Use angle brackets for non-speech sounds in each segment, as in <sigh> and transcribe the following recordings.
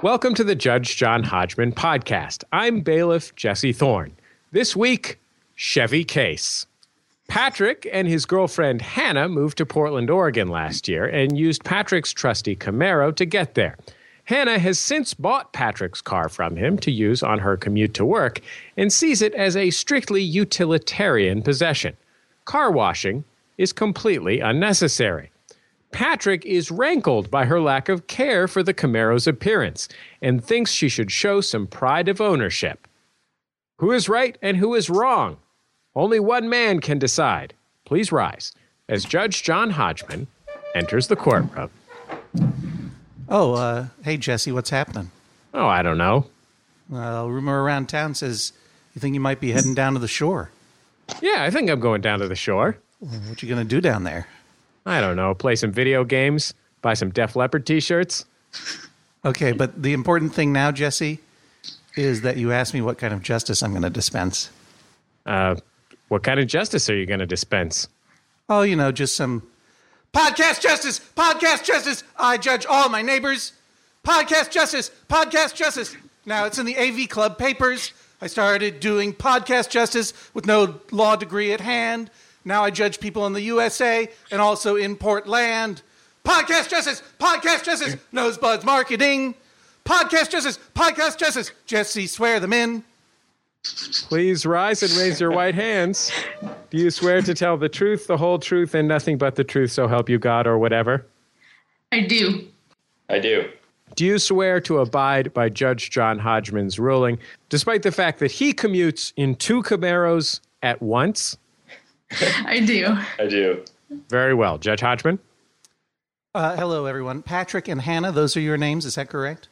Welcome to the Judge John Hodgman podcast. I'm bailiff Jesse Thorne. This week, Chevy case. Patrick and his girlfriend Hannah moved to Portland, Oregon last year and used Patrick's trusty Camaro to get there. Hannah has since bought Patrick's car from him to use on her commute to work and sees it as a strictly utilitarian possession. Car washing is completely unnecessary. Patrick is rankled by her lack of care for the Camaro's appearance and thinks she should show some pride of ownership. Who is right and who is wrong? Only one man can decide. Please rise as Judge John Hodgman enters the courtroom. Oh, uh, hey, Jesse, what's happening? Oh, I don't know. Uh, rumor around town says you think you might be heading down to the shore. Yeah, I think I'm going down to the shore. What you gonna do down there? I don't know. Play some video games, buy some Def Leppard t shirts. Okay, but the important thing now, Jesse, is that you ask me what kind of justice I'm going to dispense. Uh, what kind of justice are you going to dispense? Oh, you know, just some podcast justice, podcast justice. I judge all my neighbors. Podcast justice, podcast justice. Now it's in the AV Club papers. I started doing podcast justice with no law degree at hand. Now I judge people in the USA and also in Portland. Podcast justice, podcast justice, Nosebuds Marketing. Podcast justice, podcast justice. Jesse, swear them in. Please rise and raise your white hands. Do you swear to tell the truth, the whole truth, and nothing but the truth, so help you God, or whatever? I do. I do. Do you swear to abide by Judge John Hodgman's ruling, despite the fact that he commutes in two Camaros at once? <laughs> I do. I do. Very well. Judge Hodgman? Uh, hello, everyone. Patrick and Hannah, those are your names. Is that correct?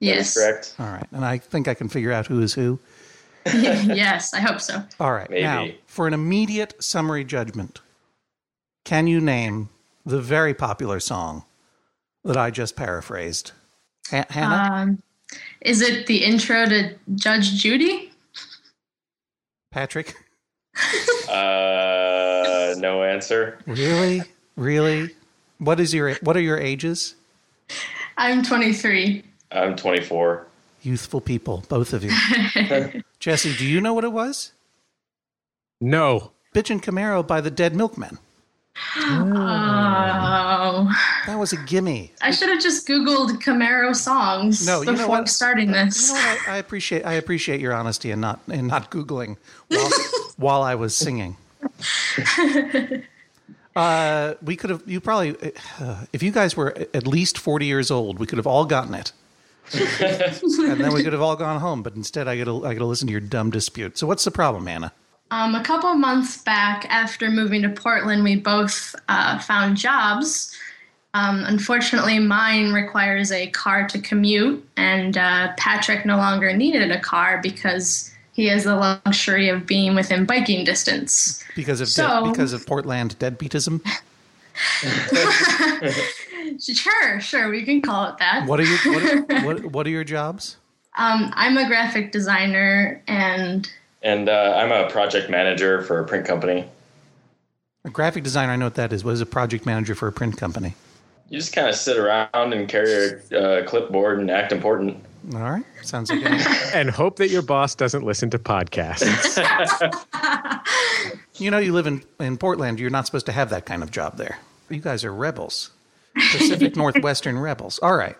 Yes. Correct. All right. And I think I can figure out who is who. <laughs> yes, I hope so. All right. Maybe. Now, for an immediate summary judgment, can you name the very popular song that I just paraphrased? Ha- Hannah? Um, is it the intro to Judge Judy? Patrick? Uh, no answer. Really? Really? What is your what are your ages? I'm 23. I'm 24. Youthful people, both of you. <laughs> Jesse, do you know what it was? No. Bitchin' Camaro by the Dead Milkmen. Oh. That was a gimme. I should have just Googled Camaro songs No, you know what? starting this. You know what? I, I appreciate I appreciate your honesty and not and not googling while, <laughs> while I was singing. <laughs> Uh, we could have. You probably, uh, if you guys were at least forty years old, we could have all gotten it, <laughs> and then we could have all gone home. But instead, I got to I got to listen to your dumb dispute. So, what's the problem, Anna? Um, a couple of months back, after moving to Portland, we both uh, found jobs. Um, unfortunately, mine requires a car to commute, and uh, Patrick no longer needed a car because he has the luxury of being within biking distance. Because of So- dead, because of Portland deadbeatism. <laughs> Sure, sure, we can call it that. What are your what, are- <laughs> what, what are your jobs? Um, I'm a graphic designer, and And uh, I'm a project manager for a print company. A graphic designer. I know what that is. What is a project manager for a print company? You just kind of sit around and carry a uh, clipboard and act important. All right, sounds like. A, <laughs> And hope that your boss doesn't listen to podcasts. you know, you live in in Portland. You're not supposed to have that kind of job there. You guys are rebels, Pacific <laughs> Northwestern rebels. All right.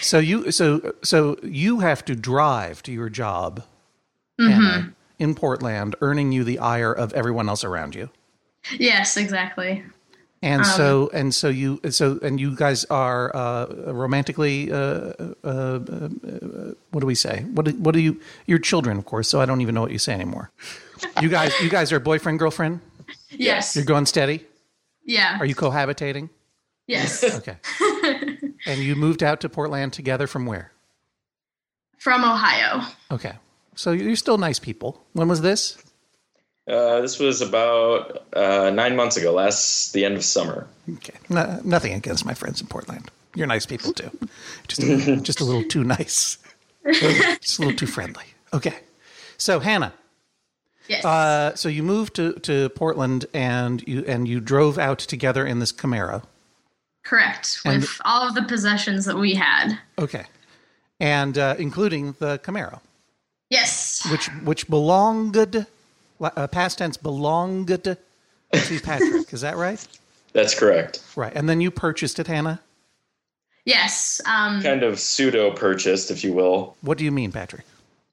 So you so so you have to drive to your job Anna, mm-hmm. in Portland, earning you the ire of everyone else around you. yes, exactly. And so and so you so and you guys are uh, romantically uh, uh, uh, what do we say? What do, what do you? Your children, of course. So I don't even know what you say anymore. You guys, you guys are boyfriend girlfriend. <laughs> Yes. You're going steady. yeah. Are you cohabitating? Yes. Okay. <laughs> and you moved out to Portland together from where? From Ohio. Okay. So you're still nice people. When was this? Uh, this was about uh, nine months ago, last the end of summer. Okay. No, nothing against my friends in Portland. You're nice people too. Just a, <laughs> just a little too nice. just a little too friendly. Okay. So Hannah, Yes. uh, so you moved to, to Portland and you and you drove out together in this Camaro. Correct. and- With all of the possessions that we had. Okay. and uh, including the Camaro, Yes. which which belonged, uh, past tense belonged to Patrick. Is that right? That's correct. Right. And then you purchased it, Hannah. Yes. Um, Kind of pseudo purchased, if you will. What do you mean, Patrick?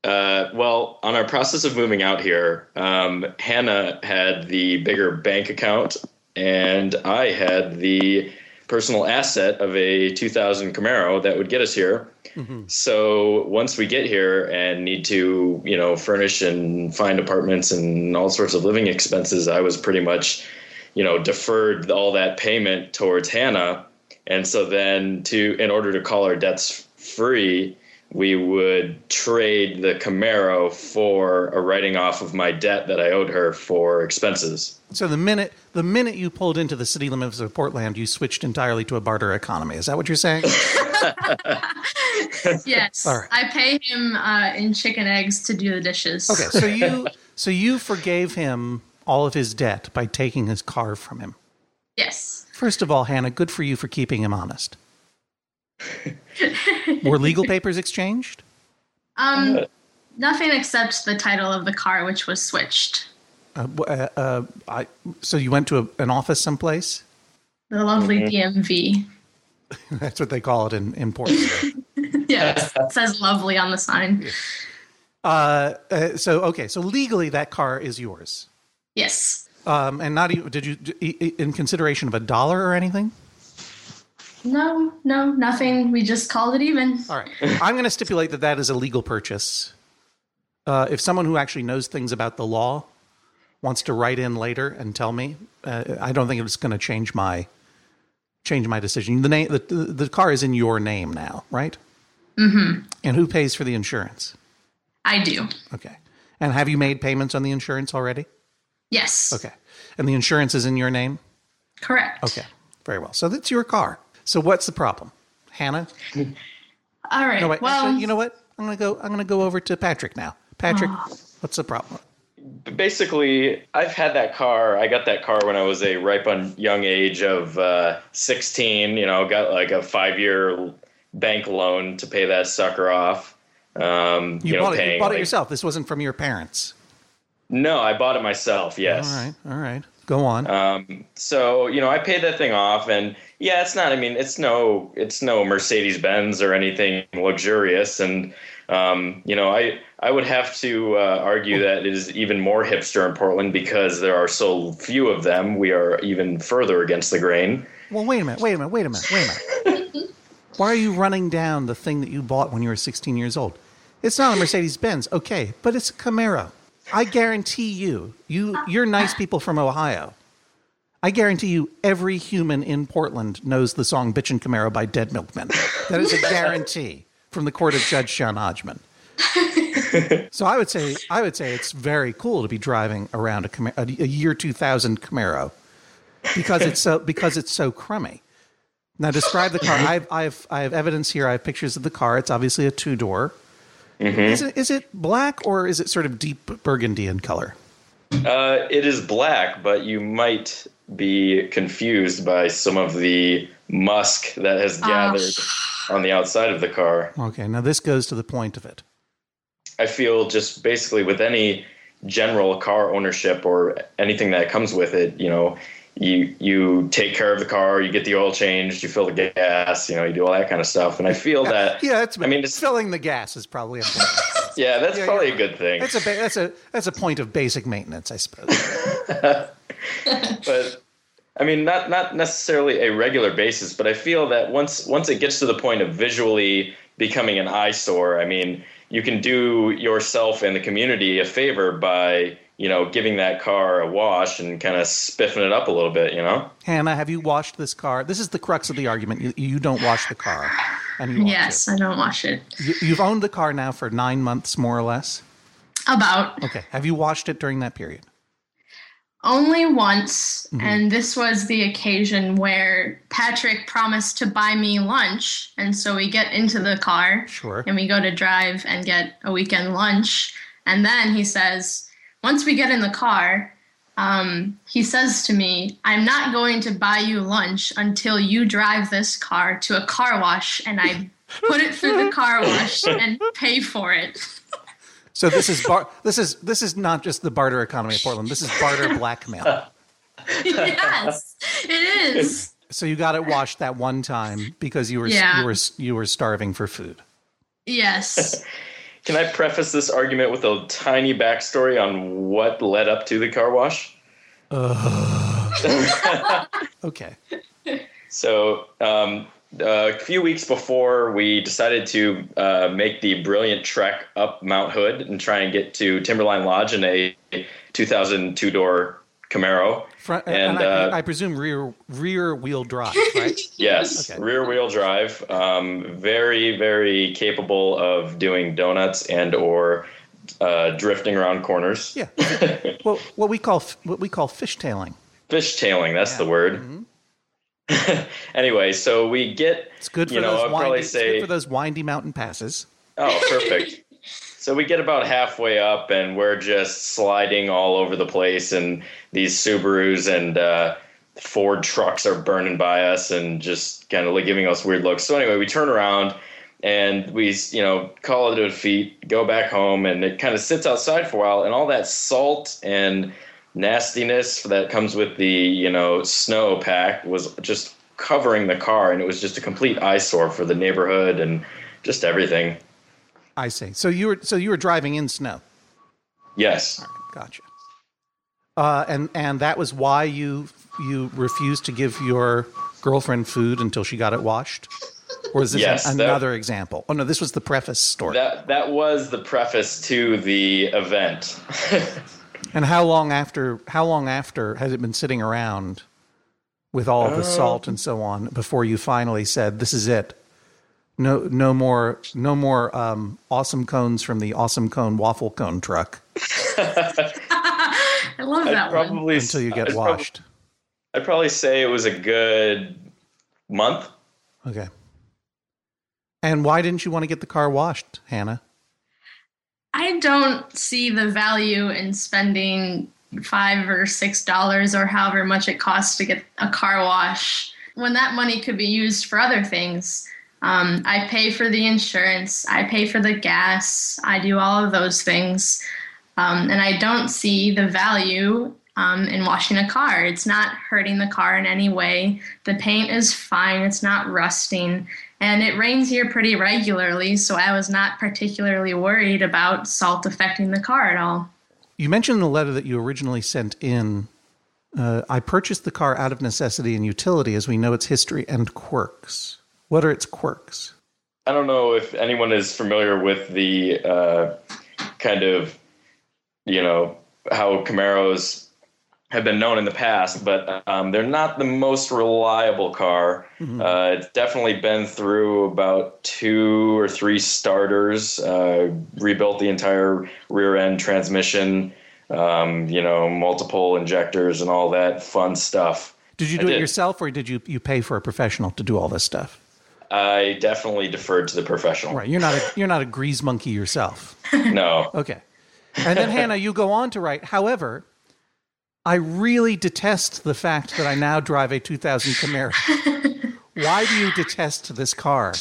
Uh, well, on our process of moving out here, um, Hannah had the bigger bank account, and I had the personal asset of a 2000 Camaro that would get us here. Mm-hmm. So once we get here and need to, you know, furnish and find apartments and all sorts of living expenses, I was pretty much, you know, deferred all that payment towards Hannah. And so then to in order to call our debts free, we would trade the Camaro for a writing off of my debt that I owed her for expenses. So the minute the minute you pulled into the city limits of Portland, you switched entirely to a barter economy. Is that what you're saying? <laughs> yes. All right. I pay him uh, in chicken eggs to do the dishes. Okay, so you <laughs> so you forgave him all of his debt by taking his car from him. Yes. First of all, Hannah, good for you for keeping him honest. <laughs> Were legal papers exchanged? Um, nothing except the title of the car, which was switched. Uh, uh, uh, I, so you went to a, an office someplace? The lovely Mm-hmm. DMV. <laughs> That's what they call it in, in Portland. <laughs> Yes. it says lovely on the sign. uh, uh, so okay, so legally that car is yours, Yes. um, and not even, did you i- i- in consideration of a dollar or anything? No, no, nothing. We just called it even. All right, I'm going to stipulate that that is a legal purchase. Uh, if someone who actually knows things about the law wants to write in later and tell me, uh, I don't think it's going to change my change my decision. The name, the, the the car is in your name now, right? Mm-hmm. And who pays for the insurance? I do. Okay. And have you made payments on the insurance already? Yes. Okay. And the insurance is in your name? Correct. Okay. Very well. So that's your car. So what's the problem? Hannah? All right. No, wait. well, actually, you know what? I'm going to go I'm going to go over to Patrick now. Patrick, what's the problem? Basically, I've had that car. I got that car when I was a ripe on young age of uh, 16. You know, got like a five year bank loan to pay that sucker off. Um, You, you, know, bought, it, you bought it yourself. This wasn't from your parents. No, I bought it myself. Yes. All right. All right. Go on. Um, so you know, I paid that thing off, and yeah, it's not. I mean, it's no, it's no Mercedes Benz or anything luxurious, and um, you know, I I would have to uh, argue that it is even more hipster in Portland because there are so few of them. We are even further against the grain. well, wait a minute. Wait a minute. Wait a minute. Wait a minute. <laughs> Why are you running down the thing that you bought when you were 16 years old? It's not a Mercedes Benz, okay, but it's a Camaro. I guarantee you, you you're nice people from Ohio. I guarantee you, every human in Portland knows the song "Bitchin' Camaro" by Dead Milkmen. That is a guarantee from the court of Judge John Hodgman. <laughs> so I would say, I would say it's very cool to be driving around a, Cam- a, a year 2000 Camaro because it's so because it's so crummy. Now describe the car. I've I've I have evidence here. I have pictures of the car. It's obviously a two door. Is it is it black or is it sort of deep burgundy in color? Uh, it is black, but you might be confused by some of the musk that has gathered on the outside of the car. Okay, now this goes to the point of it. I feel just basically with any general car ownership or anything that comes with it, you know, you you take care of the car, you get the oil changed, you fill the gas, you know, you do all that kind of stuff. And I feel that Yeah, it's, I mean, it's, filling the gas is probably important. <laughs> yeah, that's Yeah, probably a good thing. That's a that's a that's a point of basic maintenance, I suppose. <laughs> but I mean, not not necessarily a regular basis, but I feel that once once it gets to the point of visually becoming an eyesore, I mean, you can do yourself and the community a favor by you know giving that car a wash and kind of spiffing it up a little bit, you know. Hannah, have you washed this car? This is the crux of the argument. You, you don't wash the car, and you wash Yes, I don't wash it. it. You, you've owned the car now for nine months, more or less. About Okay, have you washed it during that period? only once, Mm-hmm. and this was the occasion where Patrick promised to buy me lunch, and so we get into the car. Sure. and we go to drive and get a weekend lunch. And then he says, once we get in the car, um, he says to me, I'm not going to buy you lunch until you drive this car to a car wash and I put it through the car wash, and pay for it. So this is bar- this is this is not just the barter economy of Portland. This is barter blackmail. <laughs> yes, it is. So you got it washed that one time because you were Yeah. you were you were starving for food. Yes. Can I preface this argument with a tiny backstory on what led up to the car wash? <laughs> Okay. So, um, a few weeks before we decided to uh, make the brilliant trek up Mount Hood and try and get to Timberline Lodge in a 2002 door Camaro. Front, And, and, I, uh, I presume rear rear wheel drive, <laughs> right? Yes, Okay. rear wheel drive. Um, very, very capable of doing donuts and or uh, drifting around corners. yeah. <laughs> well, what we call what we call fishtailing. Fishtailing, that's the word. <laughs> anyway, so we get It's good for you know, those windy, probably it's say good for those windy mountain passes. Oh, perfect. So we get about halfway up, and we're just sliding all over the place, and these Subarus and uh, Ford trucks are burning by us, and just kind of like giving us weird looks. So anyway, we turn around, and we you know call it a defeat, go back home, and it kind of sits outside for a while, and all that salt and nastiness that comes with the you know snow pack was just covering the car, and it was just a complete eyesore for the neighborhood and just everything. I see. So you were so you were driving in snow. Yes. Gotcha. Uh, and and that was why you you refused to give your girlfriend food until she got it washed, or is this Yes, an- that- another example? Oh no, this was the preface story. That that was the preface to the event. <laughs> and how long after how long after has it been sitting around with all the salt and so on before you finally said this is it? No no more no more um, awesome cones from the awesome cone waffle cone truck <laughs> I love that one. probably until you get I'd prob- washed. I'd probably say it was a good month. Okay. And why didn't you want to get the car washed, Hannah? I don't see the value in spending five or six dollars or however much it costs to get a car wash when that money could be used for other things. Um, I pay for the insurance, I pay for the gas, I do all of those things. Um, and I don't see the value um, in washing a car. It's not hurting the car in any way. The paint is fine, it's not rusting. And it rains here pretty regularly, so I was not particularly worried about salt affecting the car at all. You mentioned the letter that you originally sent in. Uh, I purchased the car out of necessity and utility, as we know its history and quirks. What are its quirks? I don't know if anyone is familiar with the uh, kind of, you know, how Camaros have been known in the past, but um, they're not the most reliable car. Uh, it's definitely been through about two or three starters, uh, rebuilt the entire rear end transmission, um, you know, multiple injectors and all that fun stuff. Did you do it yourself, or did you you pay for a professional to do all this stuff? I definitely deferred to the professional. Right, you're not a you're not a grease monkey yourself. <laughs> No. Okay. And then Hannah, you go on to write. However, I really detest the fact that I now drive a 2000 Camaro. Why do you detest this car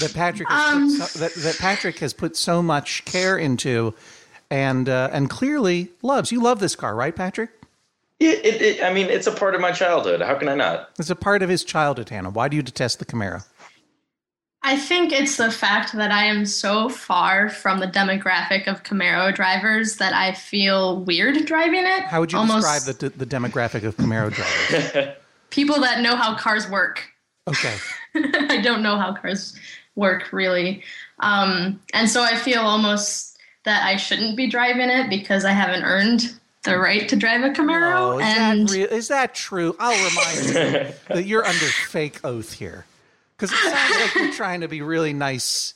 that Patrick has Um, put so, that, that Patrick has put so much care into, and uh, and clearly loves? You love this car, right, Patrick? It, it, it, I mean, it's a part of my childhood. How can I not? It's a part of his childhood, Hannah. Why do you detest the Camaro? I think it's the fact that I am so far from the demographic of Camaro drivers that I feel weird driving it. How would you Almost describe the, the demographic of Camaro drivers? <laughs> people that know how cars work? Okay. <laughs> I don't know how cars work really. Um, and so I feel almost that I shouldn't be driving it because I haven't earned the right to drive a Camaro. Oh, is and that real? Is that true? I'll remind you <laughs> that you're under fake oath here, because it sounds like you're trying to be really nice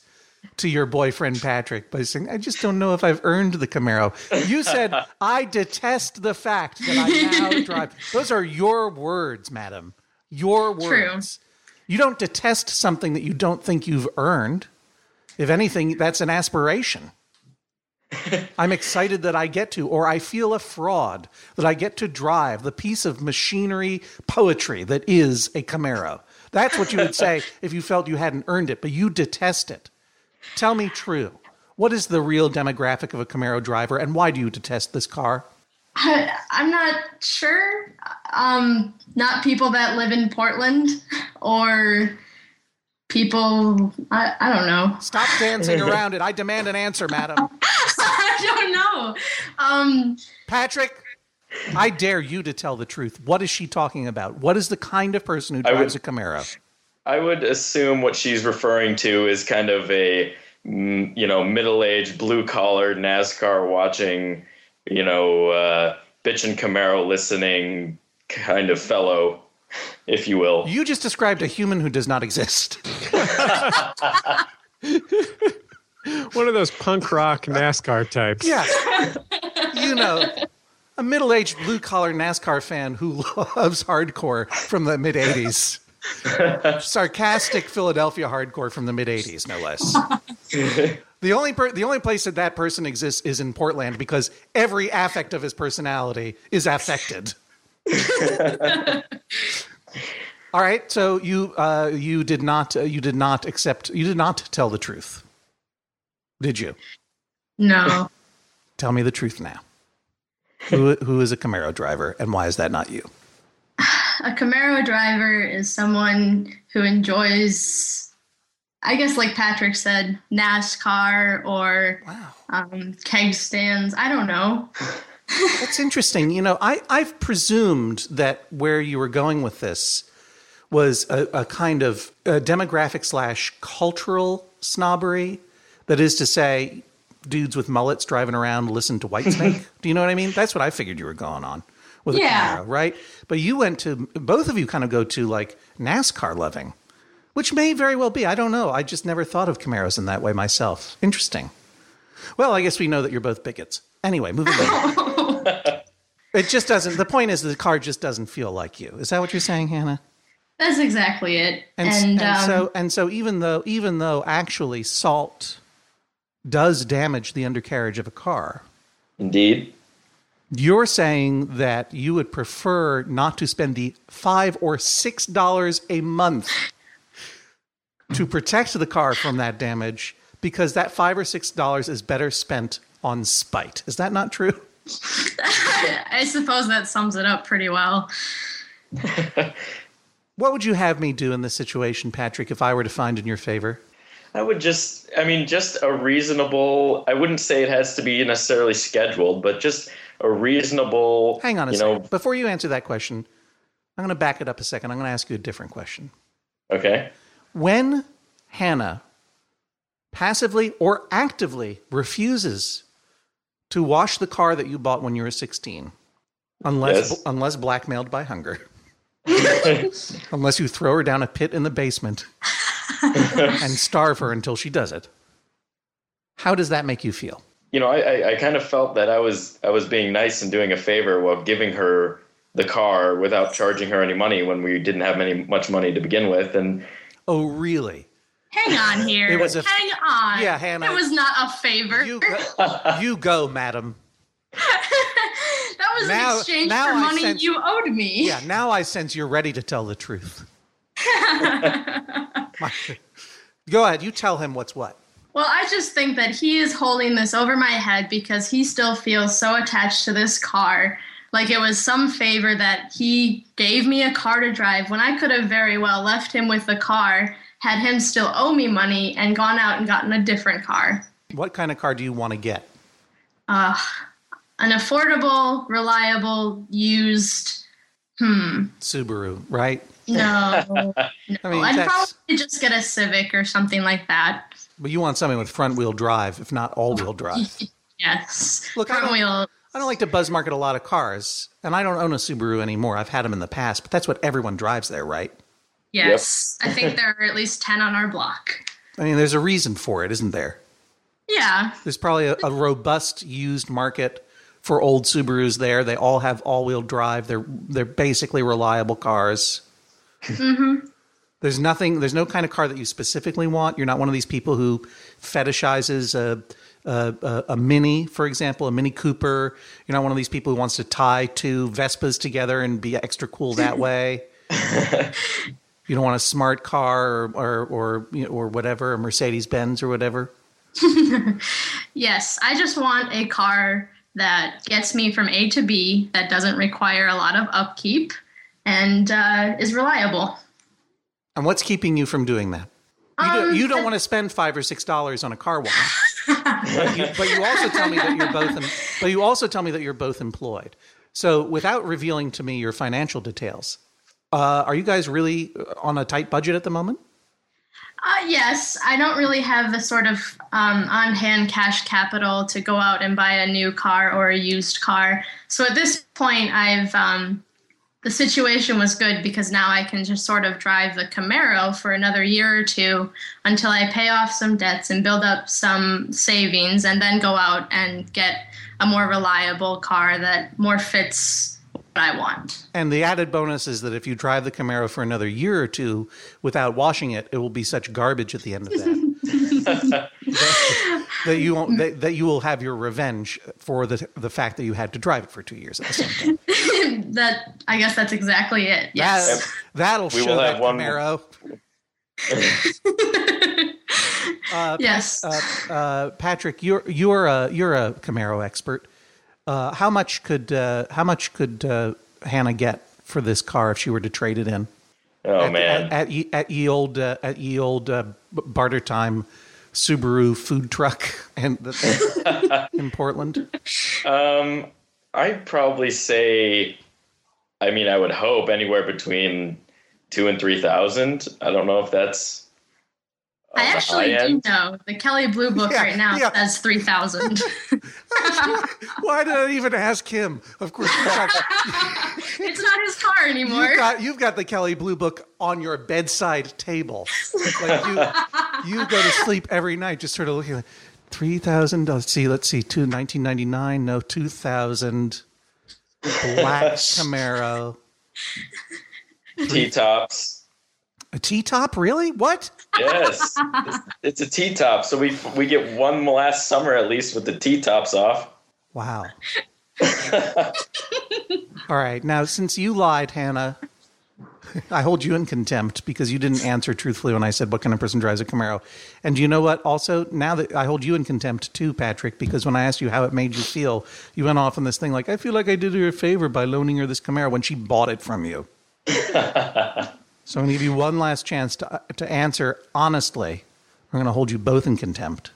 to your boyfriend Patrick by saying, "I just don't know if I've earned the Camaro." You said, "I detest the fact that I now <laughs> drive." Those are your words, madam. Your words. True. words. You don't detest something that you don't think you've earned. If anything, that's an aspiration. <laughs> I'm excited that I get to, or I feel a fraud that I get to drive the piece of machinery poetry that is a Camaro. That's what you would say if you felt you hadn't earned it, but you detest it. Tell me true. What is the real demographic of a Camaro driver, and why do you detest this car? I, <laughs> I'm not sure. Um, not people that live in Portland or people. I, I don't know. Stop dancing around it. I demand an answer, madam. <laughs> I don't know. Um, Patrick, I dare you to tell the truth. What is she talking about? What is the kind of person who I would- drives a Camaro? I would assume what she's referring to is kind of a mm, you know middle-aged blue-collar NASCAR watching, you know, uh, Bitchin' Camaro listening kind of fellow, if you will. You just described a human who does not exist. <laughs> One of those punk rock NASCAR types. Yeah. you know, a middle aged blue collar NASCAR fan who <laughs> loves hardcore from the mid 80s. <laughs> Sarcastic Philadelphia hardcore from the mid 80s, no less. <laughs> The only, per- the only place that that person exists is in Portland because every affect of his personality is affected. All right, so you uh, you did not uh, you did not accept you did not tell the truth, did you? no. Tell me the truth now. Who who is a Camaro driver and why is that not you? A Camaro driver is someone who enjoys, I guess, like Patrick said, NASCAR or Wow. um, keg stands. I don't know. <laughs> That's interesting. You know, I, I've presumed that where you were going with this was a, a kind of a demographic slash cultural snobbery. That is to say, dudes with mullets driving around listen to Whitesnake. <laughs> Do you know what I mean? That's what I figured you were going on with Yeah. a Camaro, right? But you went to both of you kind of go to like NASCAR loving, which may very well be. I don't know. I just never thought of Camaros in that way myself. Interesting. Well, I guess we know that you're both bigots. Anyway, moving on. <laughs> it just doesn't. The point is, the car just doesn't feel like you. Is that what you're saying, Hannah? That's exactly it. And, And, and um, so, and so, even though, even though actually salt does damage the undercarriage of a car, Indeed. you're saying that you would prefer not to spend the five or six dollars a month to protect the car from that damage because that five or six dollars is better spent on spite. Is that not true? <laughs> I suppose that sums it up pretty well. <laughs> What would you have me do in this situation, Patrick, if I were to find in your favor? I would just, I mean, just a reasonable, I wouldn't say it has to be necessarily scheduled, but just a reasonable, Hang on a you second. know, Before you answer that question, I'm going to back it up a second. I'm going to ask you a different question. okay. When Hannah passively or actively refuses to wash the car that you bought when you were 16, unless Yes. unless blackmailed by hunger, <laughs> unless you throw her down a pit in the basement <laughs> and starve her until she does it, how does that make you feel? you know, I, I, I kind of felt that I was I was being nice and doing a favor while giving her the car without charging her any money when we didn't have any much money to begin with, and Oh, really? Hang on here. It was a- Hang on. Yeah, Hannah. It was not a favor. You go, <laughs> you go madam. that was Now- an exchange for I money sense- you owed me. Yeah, now I sense you're ready to tell the truth. <laughs> Go ahead, you tell him what's what. Well, I just think that he is holding this over my head because he still feels so attached to this car. Like it was some favor that he gave me a car to drive when I could have very well left him with the car, had him still owe me money, and gone out and gotten a different car. What kind of car do you want to get? Uh, an affordable, reliable, used. Hmm. Subaru, right? No. no. <laughs> I mean, I'd that's, probably just get a Civic or something like that. but you want something with front wheel drive, if not all wheel drive. <laughs> Yes. Look, I Front don't- wheel. I don't like to buzz market a lot of cars, and I don't own a Subaru anymore. I've had them in the past, but that's what everyone drives there, right? Yes. I think there are at least 10 on our block. I mean, there's a reason for it, isn't there? Yeah. There's probably a, a robust used market for old Subarus there. They all have all-wheel drive. They're they're basically reliable cars. Mm-hmm. There's nothing. There's no kind of car that you specifically want. You're not one of these people who fetishizes a a, a, a Mini, for example, a Mini Cooper. You're not one of these people who wants to tie two Vespas together and be extra cool that <laughs> way. You don't want a smart car or or or, you know, or whatever, a Mercedes Benz or whatever. <laughs> Yes, I just want a car that gets me from A to B, that doesn't require a lot of upkeep, and uh, is reliable. And what's keeping you from doing that? You, Um, don't, you don't want to spend five or six dollars on a car wash, but, you, but you also tell me that you're both. But you also tell me that you're both employed. So, without revealing to me your financial details, uh, are you guys really on a tight budget at the moment? Uh, yes, I don't really have the sort of um, on hand cash capital to go out and buy a new car or a used car. So at this point, I've. Um, the situation was good because now I can just sort of drive the Camaro for another year or two until I pay off some debts and build up some savings and then go out and get a more reliable car that more fits what I want. And the added bonus is that if you drive the Camaro for another year or two without washing it, it will be such garbage at the end of that. that, <laughs> that you won't that, that you will have your revenge for the the fact that you had to drive it for two years at the same time. <laughs> That I guess that's exactly it. Yes. That, that'll We show that have one- Camaro. <laughs> uh, yes. uh, uh, Patrick, you're you're a you're a Camaro expert. Uh, how much could uh, how much could uh, Hannah get for this car if she were to trade it in? Oh at, man. at, at, ye, at ye old uh, at ye old uh, barter time Subaru food truck <laughs> and the, <laughs> in Portland. Um, I'd probably say, I mean, I would hope anywhere between two and three thousand. I don't know if that's. I actually do end. know the Kelley Blue Book Yeah, right now yeah. says three thousand. <laughs> Why did I even ask him? Of course, <laughs> <laughs> it's not his car anymore. you've got you've got the Kelley Blue Book on your bedside table. Like you, you go to sleep every night just sort of looking like three thousand. Let's see, let's see, two nineteen ninety nine. No, two thousand. Black <laughs> Camaro. T tops. A T top, really? What? Yes, it's, <laughs> it's a T top. So we we get one last summer at least with the T tops off. Wow. <laughs> All right. Now, since you lied, Hannah, <laughs> I hold you in contempt because you didn't answer truthfully when I said what kind of person drives a Camaro. And you know what? Also, now that I hold you in contempt too, Patrick, because when I asked you how it made you feel, you went off on this thing like, I feel like I did her a favor by loaning her this Camaro when she bought it from you. <laughs> so I'm going to give you one last chance to, to answer honestly. I'm going to hold you both in contempt.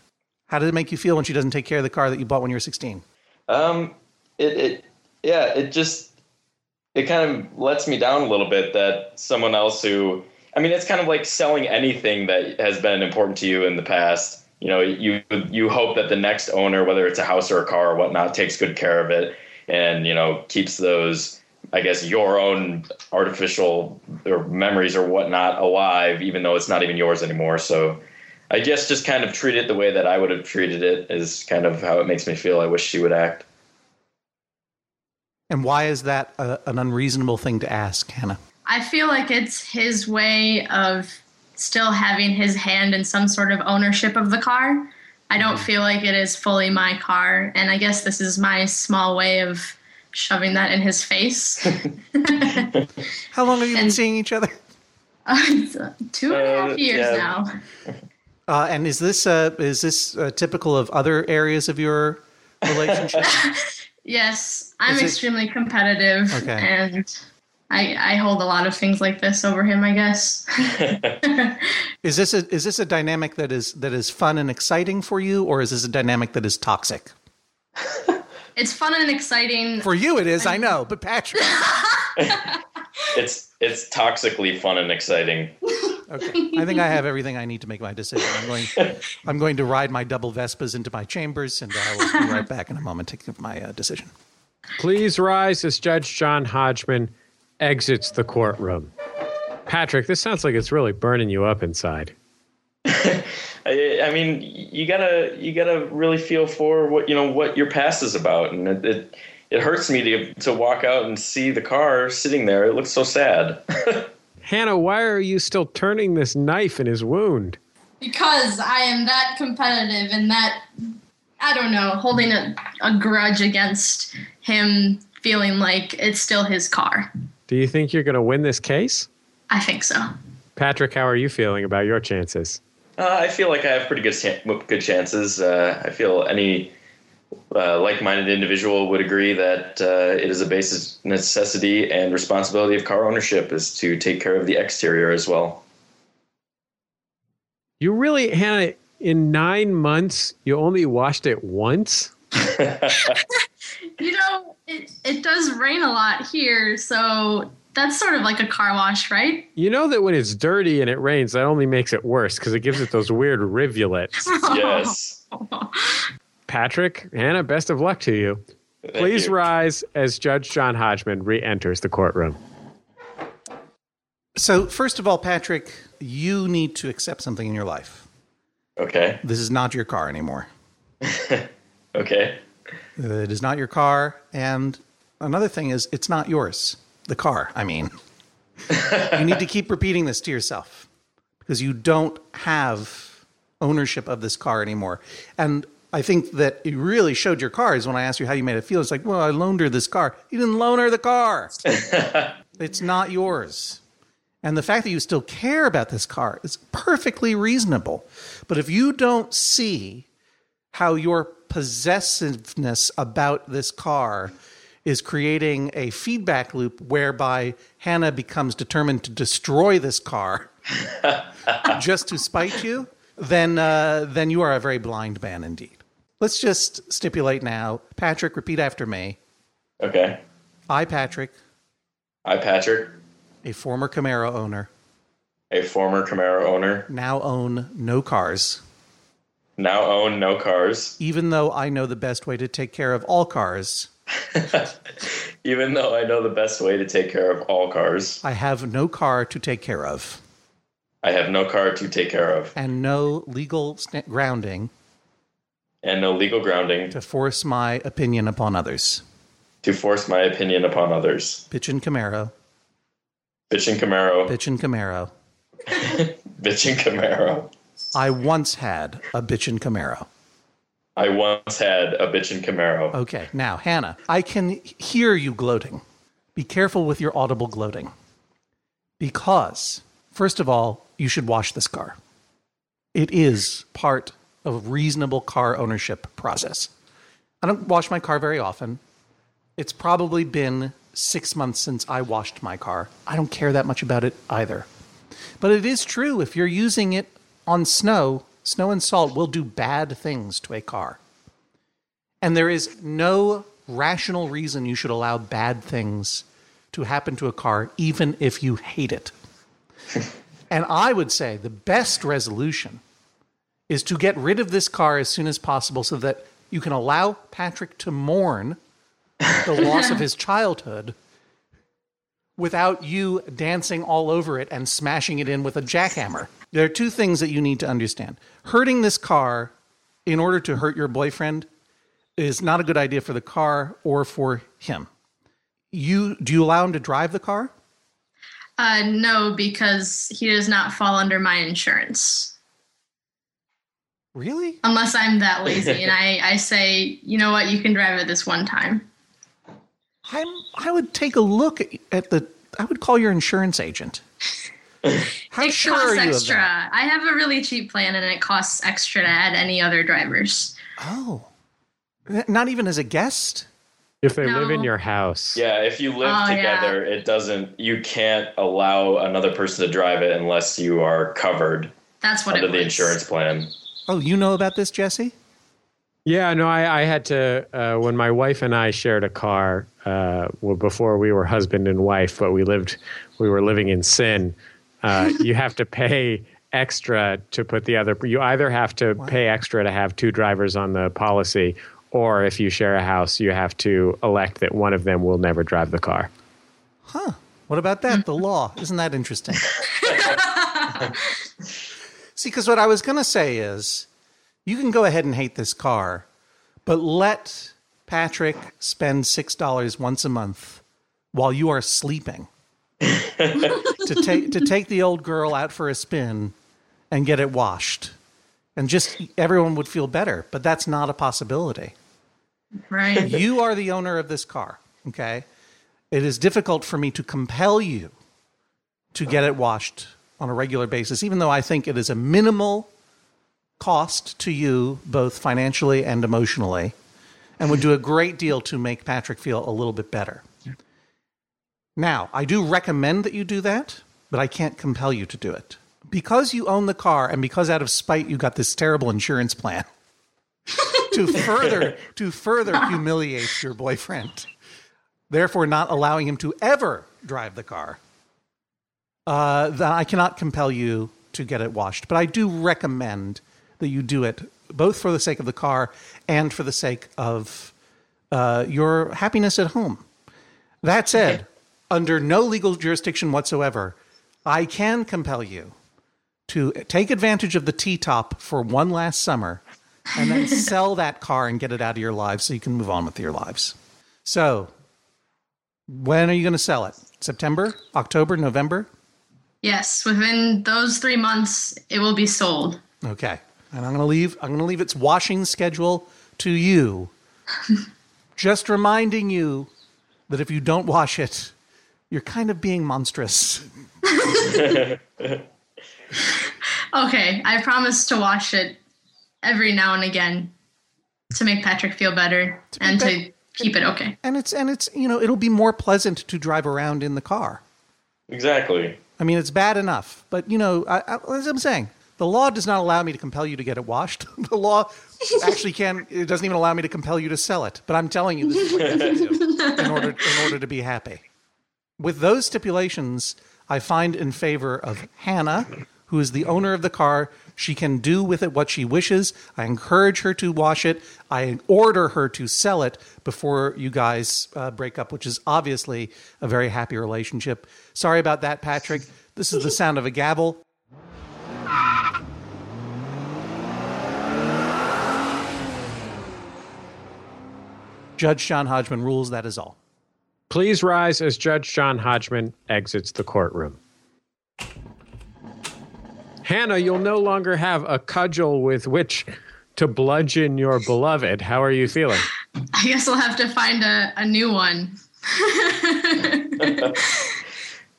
How did it make you feel when she doesn't take care of the car that you bought when you were 16? Um, it, it yeah, it just it kind of lets me down a little bit that someone else who I mean, it's kind of like selling anything that has been important to you in the past. You know, you you hope that the next owner, whether it's a house or a car or whatnot, takes good care of it and you know keeps those, I guess, your own artificial or memories or whatnot alive, even though it's not even yours anymore. So. I guess just kind of treat it the way that I would have treated it is kind of how it makes me feel. I wish she would act. And why is that a, an unreasonable thing to ask, Hannah? I feel like it's his way of still having his hand in some sort of ownership of the car. I don't feel like it is fully my car, and I guess this is my small way of shoving that in his face. <laughs> How long have you been seeing each other? <laughs> Two and a half Uh, years yeah. now. <laughs> Uh, and is this uh, is this uh, typical of other areas of your relationship? Yes, I'm it- extremely competitive, Okay. and I, I hold a lot of things like this over him. I guess. <laughs> <laughs> is this a is this a dynamic that is that is fun and exciting for you, or is this a dynamic that is toxic? it's fun and exciting. For you, it is. I know, but Patrick. <laughs> it's it's toxically fun and exciting. Okay, I think I have everything I need to make my decision. I'm going. <laughs> I'm going to ride my double Vespas into my chambers, and I will be right back in a moment to give my uh, decision. Please rise as Judge John Hodgman exits the courtroom. Patrick, this sounds like it's really burning you up inside. <laughs> I, I mean, you gotta you gotta really feel for what you know what your past is about, and it it, it hurts me to to walk out and see the car sitting there. It looks so sad. <laughs> Hannah, why are you still turning this knife in his wound? Because I am that competitive and that, I don't know, holding a, a grudge against him feeling like it's still his car. Do you think you're going to win this case? I think so. Patrick, how are you feeling about your chances? Uh, I feel like I have pretty good good chances. Uh, I feel any uh, like-minded individual would agree that uh, it is a basic necessity and responsibility of car ownership is to take care of the exterior as well. You really, Hannah, in nine months, you only washed it once? <laughs> <laughs> You know, it, it does rain a lot here, so that's sort of like a car wash, right? You know that when it's dirty and it rains, that only makes it worse because it gives it those weird rivulets. <laughs> yes. Patrick, Hannah, best of luck to you. Thank Please you. rise as Judge John Hodgman re enters the courtroom. So, first of all, Patrick, you need to accept something in your life. Okay. This is not your car anymore. <laughs> Okay. It is not your car. And another thing is, it's not yours. The car, I mean. you need to <laughs> keep repeating this to yourself because you don't have ownership of this car anymore. And I think that it really showed your car is when I asked you how you made it feel. It's like, well, I loaned her this car. You didn't loan her the car. <laughs> it's not yours. And the fact that you still care about this car is perfectly reasonable. But if you don't see how your possessiveness about this car is creating a feedback loop whereby Hannah becomes determined to destroy this car <laughs> just to spite you, then uh, then you are a very blind man indeed. Let's just stipulate now. Patrick, repeat after me. Okay. I, Patrick, I, Patrick, a former Camaro owner, a former Camaro owner, now own no cars, now own no cars, even though I know the best way to take care of all cars. <laughs> even though I know the best way to take care of all cars. I have no car to take care of I have no car to take care of and no legal st- grounding and no legal grounding to force my opinion upon others. to force my opinion upon others. Bitchin' Camaro, Bitchin' Camaro, bitchin' Camaro. <laughs> bitchin' Camaro. I once had a bitchin' Camaro. I once had a bitchin' Camaro. Okay, now, Hannah, I can hear you gloating. Be careful with your audible gloating. Because, first of all, you should wash this car. It is part of reasonable car ownership process. I don't wash my car very often. It's probably been six months since I washed my car. I don't care that much about it either. But it is true if you're using it on snow, snow and salt will do bad things to a car. And there is no rational reason you should allow bad things to happen to a car, even if you hate it. <laughs> and I would say the best resolution is to get rid of this car as soon as possible so that you can allow Patrick to mourn the <laughs> loss of his childhood without you dancing all over it and smashing it in with a jackhammer. There are two things that you need to understand. Hurting this car in order to hurt your boyfriend is not a good idea for the car or for him. You do you allow him to drive the car? Uh, no, because he does not fall under my insurance. Really? Unless I'm that lazy and I, <laughs> I say, you know what, you can drive it this one time. I'm I would take a look at the I would call your insurance agent. <laughs> How it sure costs are you extra. I have a really cheap plan and it costs extra to add any other drivers. Oh. Not even as a guest? If they live in your house. Yeah, if you live Oh, yeah. together, it doesn't. You can't allow another person to drive it unless you are covered That's what under it the was. insurance plan. Oh, you know about this, Jesse? Yeah, no, I, I had to uh, when my wife and I shared a car. Uh, well, before we were husband and wife, but we lived, we were living in sin. Uh, <laughs> you have to pay extra to put the other. You either have to pay extra to have two drivers on the policy, or if you share a house, you have to elect that one of them will never drive the car. Huh? What about that? The <laughs> law. Isn't that interesting? <laughs> See, because what I was going to say is you can go ahead and hate this car, but let Patrick spend $6 once a month while you are sleeping <laughs> to, take, to take the old girl out for a spin and get it washed. And just everyone would feel better, but that's not a possibility. Right. You are the owner of this car, okay? It is difficult for me to compel you to get it washed on a regular basis, even though I think it is a minimal cost to you, both financially and emotionally, and would do a great deal to make Patrick feel a little bit better. Now, I do recommend that you do that, but I can't compel you to do it. Because you own the car and because out of spite you got this terrible insurance plan <laughs> to further to further humiliate your boyfriend, therefore not allowing him to ever drive the car. Uh, then I cannot compel you to get it washed, but I do recommend that you do it both for the sake of the car and for the sake of uh, your happiness at home. That said, under no legal jurisdiction whatsoever, I can compel you to take advantage of the T top for one last summer and then <laughs> sell that car and get it out of your lives so you can move on with your lives. So, when are you going to sell it? September, October, November? Yes, within those three months, it will be sold. Okay. And I'm going to leave I'm going to leave its washing schedule to you. <laughs> Just reminding you that if you don't wash it, you're kind of being monstrous. <laughs> Okay, I promise to wash it every now and again to make Patrick feel better and bet- to keep it okay. And it's and it's you know, it'll be more pleasant to drive around in the car. Exactly. I mean, it's bad enough, but you know, I, I, as I'm saying, the law does not allow me to compel you to get it washed. <laughs> the law actually can. It doesn't even allow me to compel you to sell it. But I'm telling you, this is what you have to do in order in order to be happy. With those stipulations, I find in favor of Hannah, who is the owner of the car. She can do with it what she wishes. I encourage her to wash it. I order her to sell it before you guys uh, break up, which is obviously a very happy relationship. Sorry about that, Patrick. This is the sound of a gavel. Judge John Hodgman rules, that is all. Please rise as Judge John Hodgman exits the courtroom. Hannah, you'll no longer have a cudgel with which to bludgeon your beloved. How are you feeling? I guess I'll have to find a, a new one. <laughs>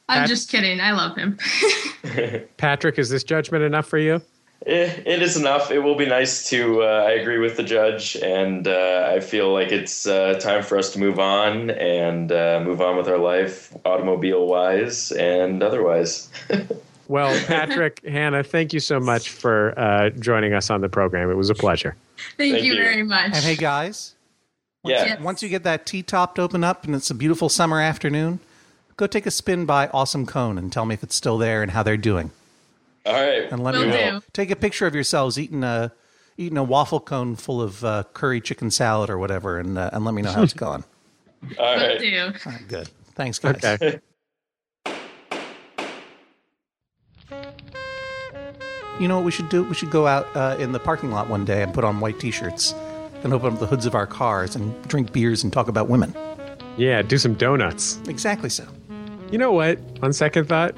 I'm just kidding. I love him. <laughs> <laughs> Patrick, is this judgment enough for you? It is enough. It will be nice to. Uh, I agree with the judge, and uh, I feel like it's uh, time for us to move on and uh, move on with our life, automobile wise and otherwise. <laughs> Well, Patrick, Hannah, thank you so much for uh, joining us on the program. It was a pleasure. Thank, Thank you, you. very much. And hey, guys, yeah. Yeah. once you get that T top open up and it's a beautiful summer afternoon, go take a spin by Awesome Cone and tell me if it's still there and how they're doing. All right. And let Will me know. do. Take a picture of yourselves eating a eating a waffle cone full of uh, curry chicken salad or whatever, and uh, and let me know how it's <laughs> going. All Will right. do. All right, good. Thanks, guys. Okay. You know what we should do? We should go out uh, in the parking lot one day and put on white T-shirts and open up the hoods of our cars and drink beers and talk about women. Yeah, do some donuts. Exactly so. You know what? On second thought,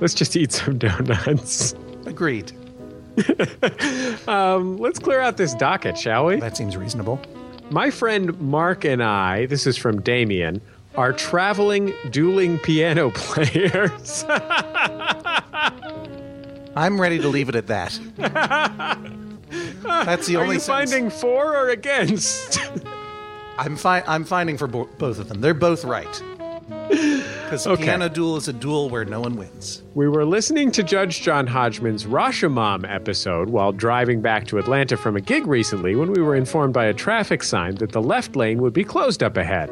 let's just eat some <laughs> donuts. Agreed. <laughs> Um, let's clear out this docket, shall we? That seems reasonable. My friend Mark and I, this is from Damien, are traveling dueling piano <laughs> players. I'm ready to leave it at that. That's the are only you sentence- finding for or against? I'm fi- I'm finding for bo- both of them. They're both right. <laughs> Because Okay. piano duel is a duel where no one wins. We were listening to Judge John Hodgman's Rashomon episode while driving back to Atlanta from a gig recently when we were informed by a traffic sign that the left lane would be closed up ahead.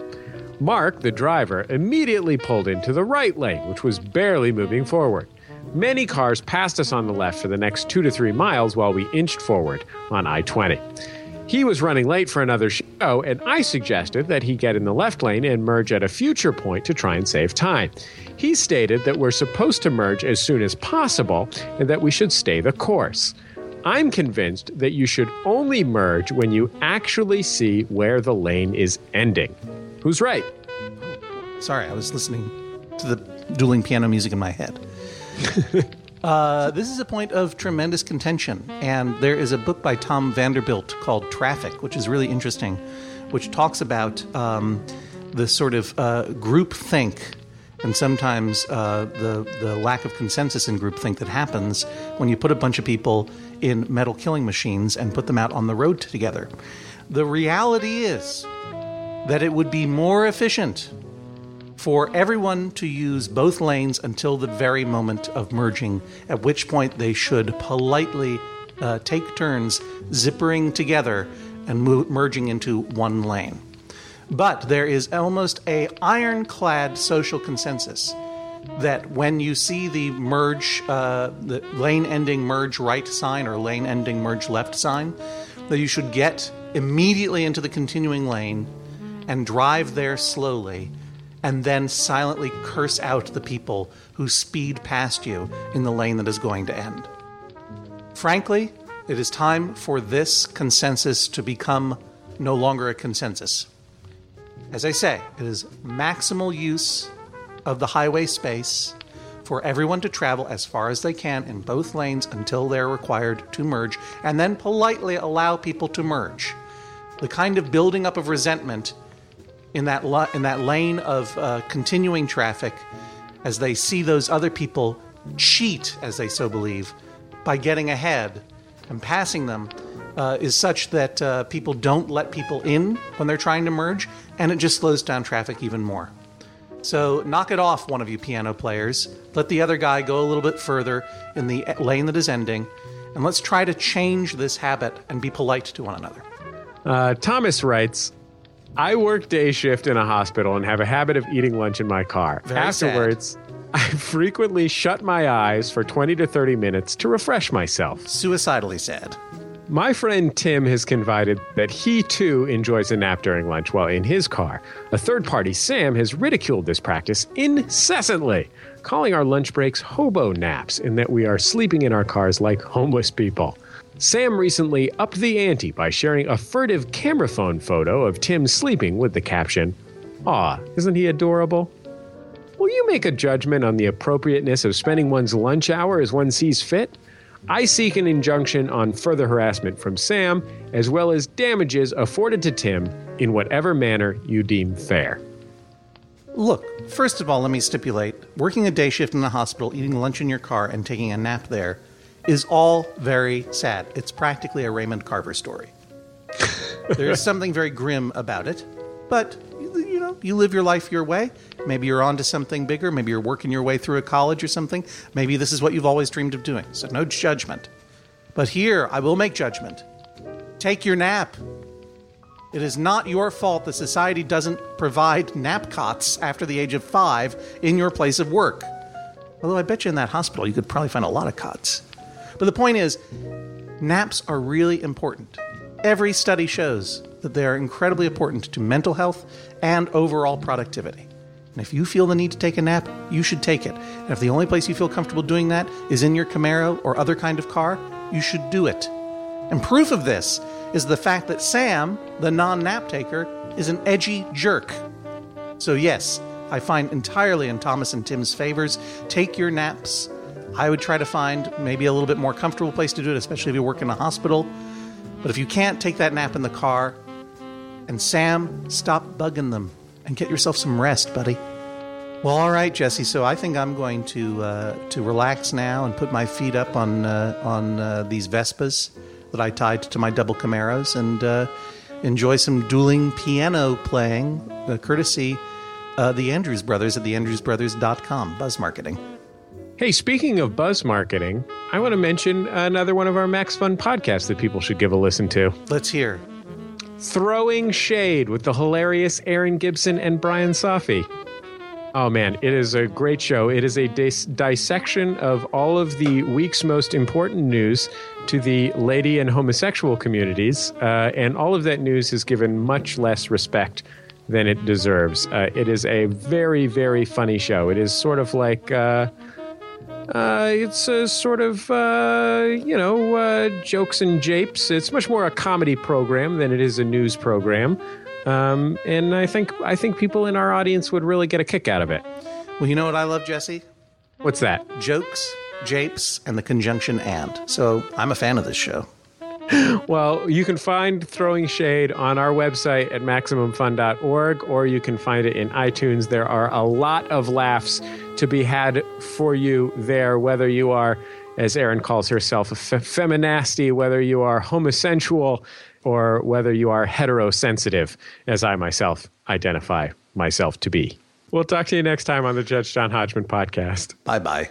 Mark, the driver, immediately pulled into the right lane, which was barely moving forward. Many cars passed us on the left for the next two to three miles while we inched forward on I 20. He was running late for another show, oh, and I suggested that he get in the left lane and merge at a future point to try and save time. He stated that we're supposed to merge as soon as possible and that we should stay the course. I'm convinced that you should only merge when you actually see where the lane is ending. Who's right? Sorry, I was listening to the dueling piano music in my head. <laughs> uh, this is a point of tremendous contention, and there is a book by Tom Vanderbilt called Traffic, which is really interesting, which talks about um, the sort of uh, group think And sometimes uh, the the lack of consensus in groupthink that happens when you put a bunch of people in metal killing machines and put them out on the road together. The reality is that it would be more efficient for everyone to use both lanes until the very moment of merging, at which point they should politely uh, take turns zippering together and mo- merging into one lane. But there is almost a ironclad social consensus that when you see the merge, uh, the lane ending merge right sign or lane ending merge left sign, that you should get immediately into the continuing lane and drive there slowly and then silently curse out the people who speed past you in the lane that is going to end. Frankly, it is time for this consensus to become no longer a consensus. As I say, it is maximal use of the highway space for everyone to travel as far as they can in both lanes until they're required to merge, and then politely allow people to merge. The kind of building up of resentment in that lo- in that lane of uh, continuing traffic as they see those other people cheat, as they so believe, by getting ahead and passing them uh, is such that uh, people don't let people in when they're trying to merge, and it just slows down traffic even more. So knock it off, one of you piano players. Let the other guy go a little bit further in the lane that is ending, and let's try to change this habit and be polite to one another. Uh, Thomas writes, I work day shift in a hospital and have a habit of eating lunch in my car. Very Afterwards, <laughs> I frequently shut my eyes for 20 to 30 minutes to refresh myself. Suicidally sad. My friend Tim has confided that he too enjoys a nap during lunch while in his car. A third party, Sam, has ridiculed this practice incessantly, calling our lunch breaks hobo naps in that we are sleeping in our cars like homeless people. Sam recently upped the ante by sharing a furtive camera phone photo of Tim sleeping with the caption, Aw, isn't he adorable? Will you make a judgment on the appropriateness of spending one's lunch hour as one sees fit? I seek an injunction on further harassment from Sam, as well as damages afforded to Tim in whatever manner you deem fair. Look, first of all, let me stipulate working a day shift in a hospital, eating lunch in your car, and taking a nap there is all very sad. It's practically a Raymond Carver story. there is something very grim about it, but you know, you live your life your way. Maybe you're on to something bigger. Maybe you're working your way through a college or something. Maybe this is what you've always dreamed of doing. So, no judgment. But here, I will make judgment. Take your nap. It is not your fault that society doesn't provide nap cots after the age of five in your place of work. Although I bet you in that hospital you could probably find a lot of cots. But the point is, naps are really important. Every study shows that they are incredibly important to mental health and overall productivity. And if you feel the need to take a nap, you should take it. And if the only place you feel comfortable doing that is in your Camaro or other kind of car, you should do it. And proof of this is the fact that Sam, the non nap taker, is an edgy jerk. So, yes, I find entirely in Thomas and Tim's favors. Take your naps. I would try to find maybe a little bit more comfortable place to do it, especially if you work in a hospital. But if you can't take that nap in the car, and Sam, stop bugging them and get yourself some rest, buddy. Well, all right, Jesse. So I think I'm going to uh, to relax now and put my feet up on uh, on uh, these Vespas that I tied to my double Camaros and uh, enjoy some dueling piano playing, uh, courtesy uh, the Andrews Brothers at theandrewsbrothers.com. Buzz marketing. Hey, speaking of buzz marketing, I want to mention another one of our Max Fun podcasts that people should give a listen to. Let's hear. Throwing Shade with the hilarious Erin Gibson and Bryan Safi. Oh man, it is a great show. It is a dis- dissection of all of the week's most important news to the lady and homosexual communities, uh, and all of that news is given much less respect than it deserves. Uh, it is a very, very funny show. It is sort of like. Uh, uh, it's a sort of, uh, you know, uh, jokes and japes. It's much more a comedy program than it is a news program. Um, and I think I think people in our audience would really get a kick out of it. Well, you know what I love, Jesse? What's that? Jokes, japes, and the conjunction and. So I'm a fan of this show. Well, you can find Throwing Shade on our website at MaximumFun.org, or you can find it in iTunes. There are a lot of laughs to be had for you there, whether you are, as Erin calls herself, a feminasty, whether you are homosexual, or whether you are heterosensitive, as I myself identify myself to be. We'll talk to you next time on the Judge John Hodgman podcast. Bye bye.